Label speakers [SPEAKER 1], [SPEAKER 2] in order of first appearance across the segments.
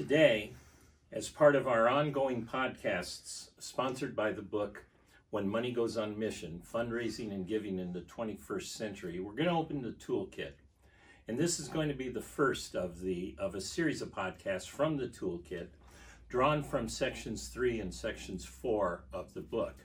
[SPEAKER 1] Today, as part of our ongoing podcasts sponsored by the book When Money Goes on Mission Fundraising and Giving in the 21st Century, we're going to open the toolkit. And this is going to be the first of the of a series of podcasts from the toolkit drawn from sections 3 and sections 4 of the book.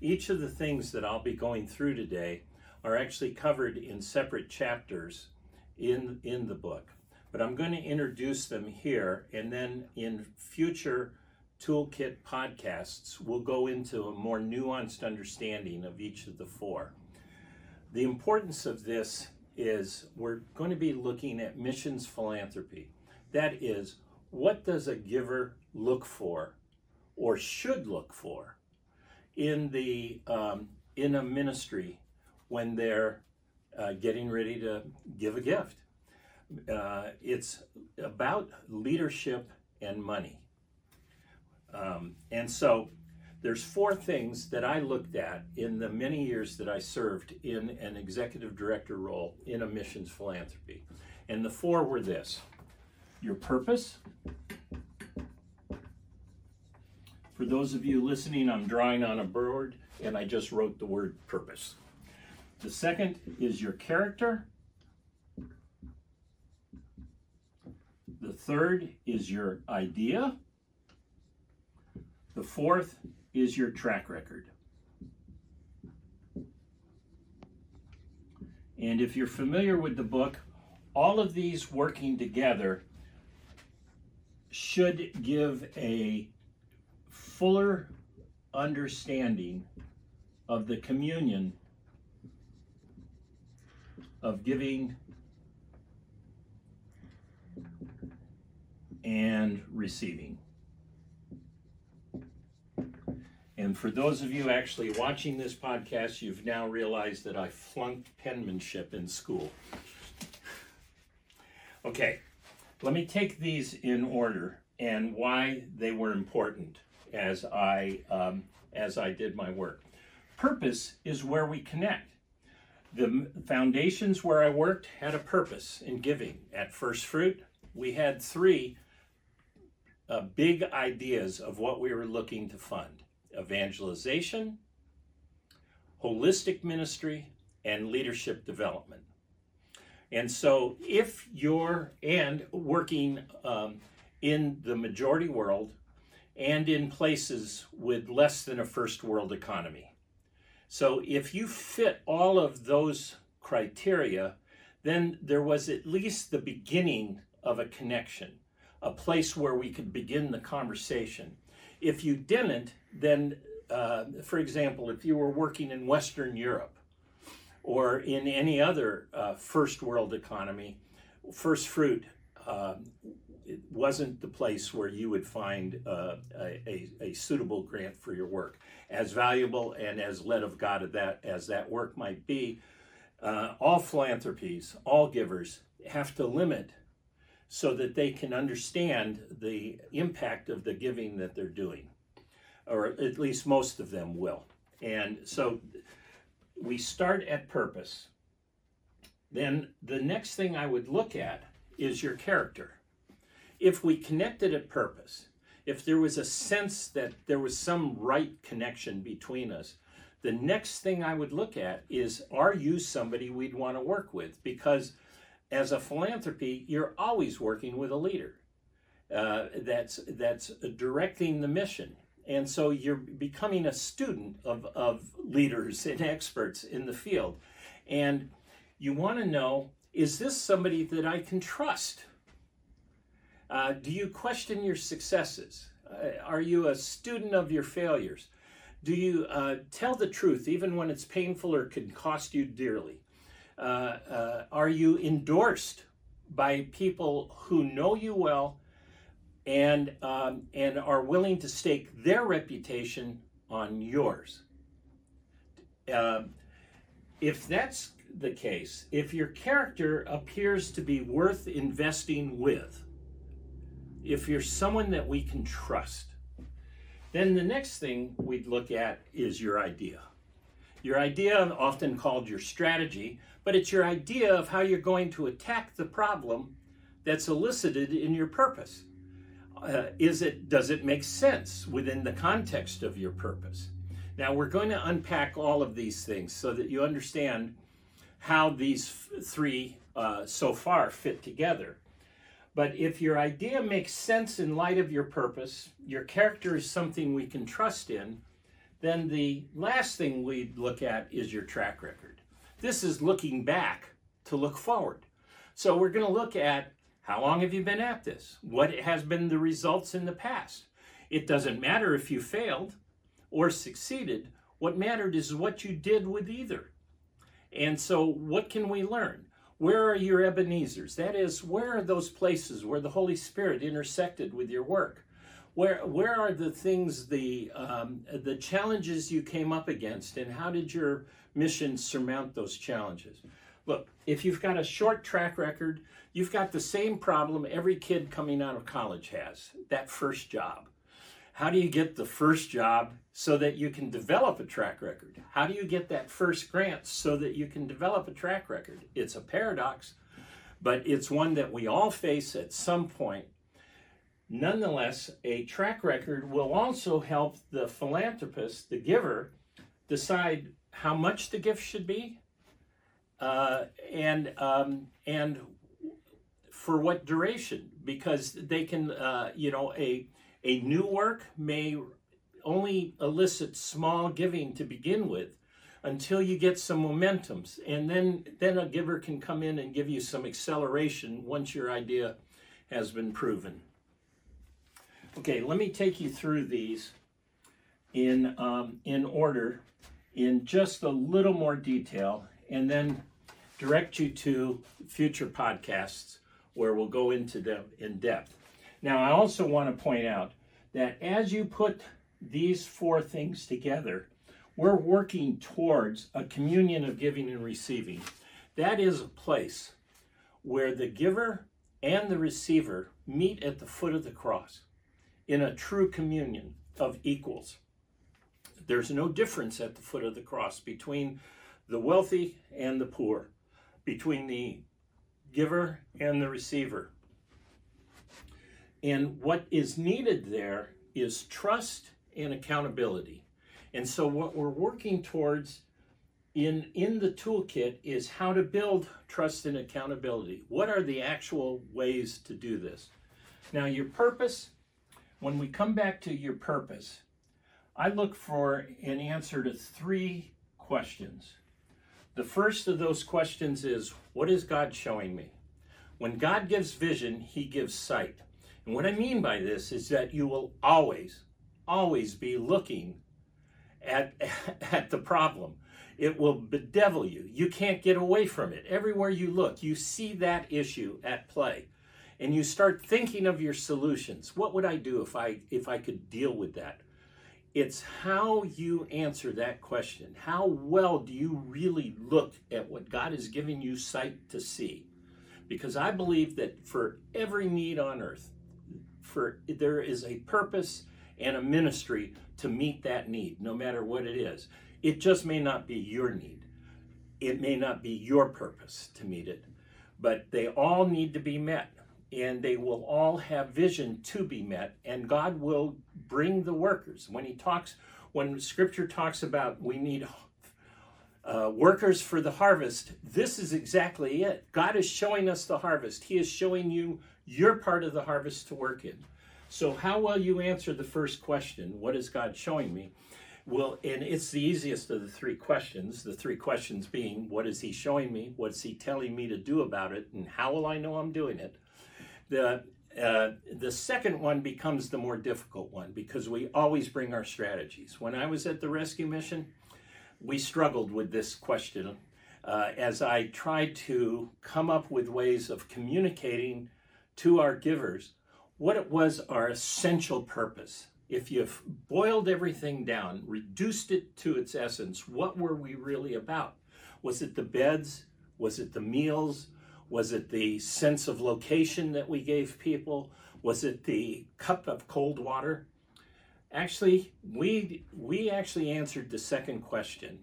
[SPEAKER 1] Each of the things that I'll be going through today are actually covered in separate chapters in in the book but I'm going to introduce them here, and then in future Toolkit podcasts, we'll go into a more nuanced understanding of each of the four. The importance of this is we're going to be looking at missions philanthropy. That is, what does a giver look for or should look for in the um, in a ministry when they're uh, getting ready to give a gift? Uh, it's about leadership and money. Um, and so there's four things that I looked at in the many years that I served in an executive director role in a missions philanthropy. And the four were this your purpose. For those of you listening, I'm drawing on a board and I just wrote the word purpose. The second is your character. The third is your idea. The fourth is your track record. And if you're familiar with the book, all of these working together should give a fuller understanding of the communion of giving and receiving. And for those of you actually watching this podcast, you've now realized that I flunked penmanship in school. Okay, let me take these in order and why they were important as I um, as I did my work. Purpose is where we connect. The foundations where I worked had a purpose in giving. At First Fruit, we had three uh, big ideas of what we were looking to fund evangelization, holistic ministry, and leadership development. And so, if you're and working um, in the majority world and in places with less than a first world economy. So, if you fit all of those criteria, then there was at least the beginning of a connection a place where we could begin the conversation. If you didn't, then, uh, for example, if you were working in Western Europe or in any other uh, first world economy, first fruit uh, it wasn't the place where you would find uh, a, a, suitable grant for your work. As valuable and as led of God that, as that work might be, uh, all philanthropies, all givers have to limit so that they can understand the impact of the giving that they're doing, or at least most of them will. And so we start at purpose. Then the next thing I would look at is your character. If we connected at purpose, if there was a sense that there was some right connection between us, the next thing I would look at is are you somebody we'd want to work with? Because as a philanthropy, you're always working with a leader uh, that's that's directing the mission, and so you're becoming a student of of leaders and experts in the field, and you want to know: is this somebody that I can trust? Uh, do you question your successes? Uh, are you a student of your failures? Do you uh, tell the truth even when it's painful or can cost you dearly? Uh, uh, are you endorsed by people who know you well and um, and are willing to stake their reputation on yours? Uh, if that's the case, if your character appears to be worth investing with, if you're someone that we can trust, then the next thing we'd look at is your idea. Your idea, often called your strategy, but it's your idea of how you're going to attack the problem that's elicited in your purpose. uh, is it does it make sense within the context of your purpose? Now we're going to unpack all of these things so that you understand how these f- three uh, so far fit together. But if your idea makes sense in light of your purpose, your character is something we can trust in, then the last thing we look at is your track record. This is looking back to look forward. So we're going to look at how long have you been at this? What has been the results in the past? It doesn't matter if you failed or succeeded. What mattered is what you did with either. And so, what can we learn? Where are your Ebenezers? That is, where are those places where the Holy Spirit intersected with your work? Where, where are the things, the, um, the challenges you came up against, and how did your mission surmount those challenges? Look, if you've got a short track record, you've got the same problem every kid coming out of college has that first job. How do you get the first job so that you can develop a track record? How do you get that first grant so that you can develop a track record? It's a paradox, but it's one that we all face at some point. Nonetheless, a track record will also help the philanthropist, the giver, decide how much the gift should be uh, and um, and for what duration. Because they can uh, you know a a new work may only elicit small giving to begin with until you get some momentums. And then then a giver can come in and give you some acceleration once your idea has been proven okay let me take you through these in um, in order in just a little more detail and then direct you to future podcasts where we'll go into them in depth. Now, I also want to point out that as you put these four things together, we're working towards a communion of giving and receiving. That is a place where the giver and the receiver meet at the foot of the cross in a true communion of equals. There's no difference at the foot of the cross between the wealthy and the poor between the giver and the receiver. And what is needed there is trust and accountability. And so what we're working towards in in the toolkit is how to build trust and accountability. What are the actual ways to do this? Now your purpose, when we come back to your purpose, I look for an answer to three questions. The first of those questions is What is God showing me? When God gives vision, He gives sight. And what I mean by this is that you will always, always be looking at, at the problem. It will bedevil you. You can't get away from it. Everywhere you look, you see that issue at play. And you start thinking of your solutions. What would I do if I if I could deal with that? It's how you answer that question. How well do you really look at what God is giving you sight to see? Because I believe that for every need on earth, for there is a purpose and a ministry to meet that need, no matter what it is. It just may not be your need. It may not be your purpose to meet it, but they all need to be met and they will all have vision to be met and god will bring the workers. When he talks when scripture talks about we need uh, workers for the harvest this is exactly it. God is showing us the harvest. He is showing you your part of the harvest to work in. So how will you answer the first question what is god showing me? Well and it's the easiest of the three questions the three questions being what is he showing me? What's he telling me to do about it? And how will i know i'm doing it the uh, the second one becomes the more difficult one because we always bring our strategies. When I was at the rescue mission, we struggled with this question uh, as I tried to come up with ways of communicating to our givers what it was our essential purpose. If you've boiled everything down, reduced it to its essence, what were we really about? Was it the beds? Was it the meals? Was it the sense of location that we gave people? Was it the cup of cold water? Actually, we we actually answered the second question,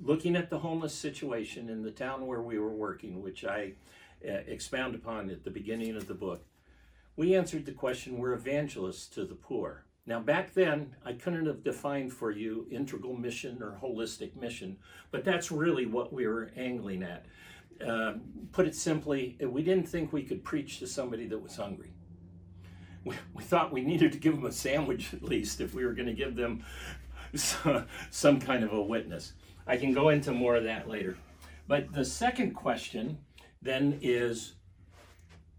[SPEAKER 1] looking at the homeless situation in the town where we were working, which I uh, expound upon at the beginning of the book. we answered the question we're evangelists to the poor. Now, back then, I couldn't have defined for you integral mission or holistic mission, but that's really what we were angling at. Um, put it simply, we didn't think we could preach to somebody that was hungry. We, we thought we needed to give them a sandwich at least if we were going to give them some kind of a witness. I can go into more of that later. But the second question then is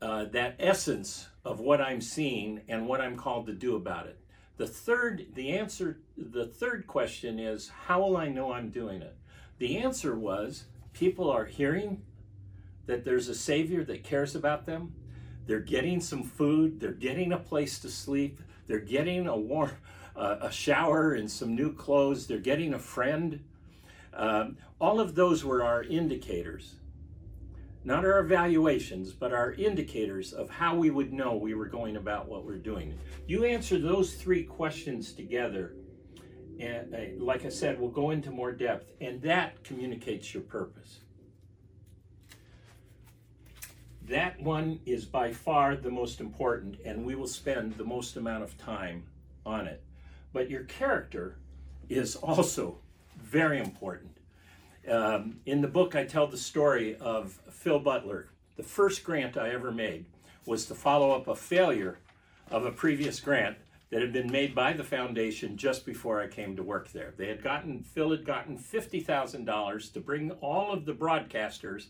[SPEAKER 1] uh, that essence of what I'm seeing and what I'm called to do about it. The third, the answer, the third question is, how will I know I'm doing it? The answer was, people are hearing that there's a Savior that cares about them. They're getting some food. They're getting a place to sleep. They're getting a warm, uh, a shower and some new clothes. They're getting a friend. Um, all of those were our indicators not our evaluations, but our indicators of how we would know we were going about what we're doing. You answer those three questions together, and uh, like I said, we'll go into more depth, and that communicates your purpose. That one is by far the most important, and we will spend the most amount of time on it. But your character is also very important. Um, in the book, I tell the story of Phil Butler. The first grant I ever made was to follow up a failure of a previous grant that had been made by the foundation just before I came to work there. They had gotten, Phil had gotten $50,000 to bring all of the broadcasters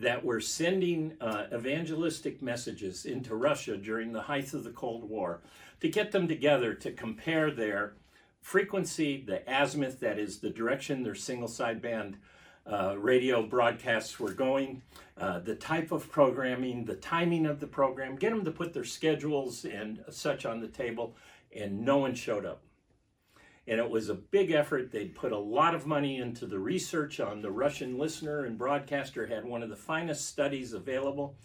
[SPEAKER 1] that were sending uh, evangelistic messages into Russia during the height of the Cold War to get them together to compare their frequency, the azimuth, that is the direction their single sideband uh, radio broadcasts were going, uh, the type of programming, the timing of the program, get them to put their schedules and such on the table, and no one showed up. And it was a big effort. They'd put a lot of money into the research on the Russian listener and broadcaster, had one of the finest studies available.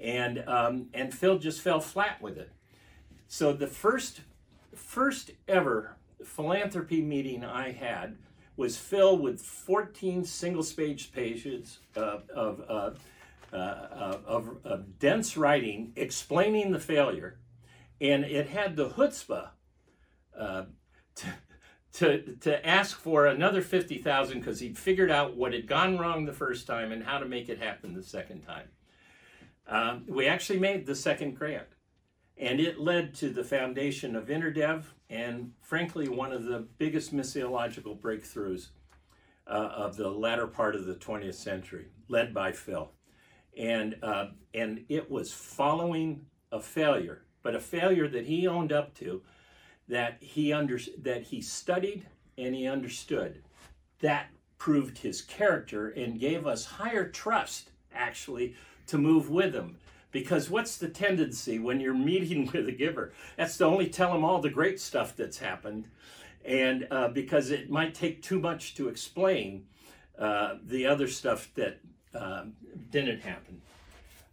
[SPEAKER 1] And, um, and Phil just fell flat with it. So the first, first ever philanthropy meeting I had was filled with 14 single page pages of, of, uh, uh, of, of, dense writing explaining the failure. And it had the chutzpah uh, to, to, to ask for another 50,000 because he'd figured out what had gone wrong the first time and how to make it happen the second time. Um, we actually made the second grant. And it led to the foundation of InterDev and, frankly, one of the biggest missiological breakthroughs uh, of the latter part of the 20th century, led by Phil. And, uh, and it was following a failure, but a failure that he owned up to, that he, under, that he studied and he understood. That proved his character and gave us higher trust, actually, to move with him because what's the tendency when you're meeting with a giver? That's to only tell them all the great stuff that's happened. And uh, because it might take too much to explain uh, the other stuff that uh, didn't happen.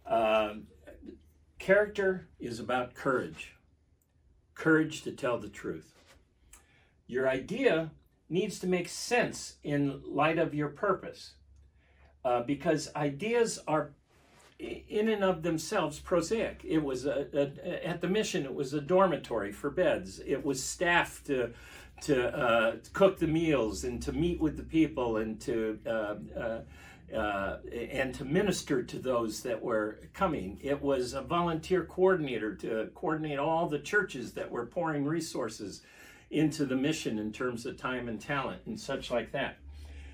[SPEAKER 1] Um, character is about courage courage to tell the truth. Your idea needs to make sense in light of your purpose. Uh, because ideas are in and of themselves prosaic. It was a, a, at the mission. It was a dormitory for beds. It was staff to to uh, cook the meals and to meet with the people and to uh, uh, uh, and to minister to those that were coming. It was a volunteer coordinator to coordinate all the churches that were pouring resources into the mission in terms of time and talent and such like that.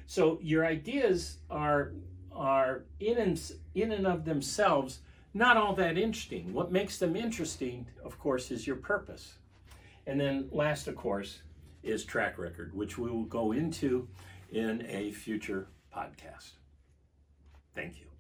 [SPEAKER 1] So your ideas are are in and, in and of themselves not all that interesting. What makes them interesting, of course, is your purpose. And then last, of course, is track record, which we will go into in a future podcast. Thank you.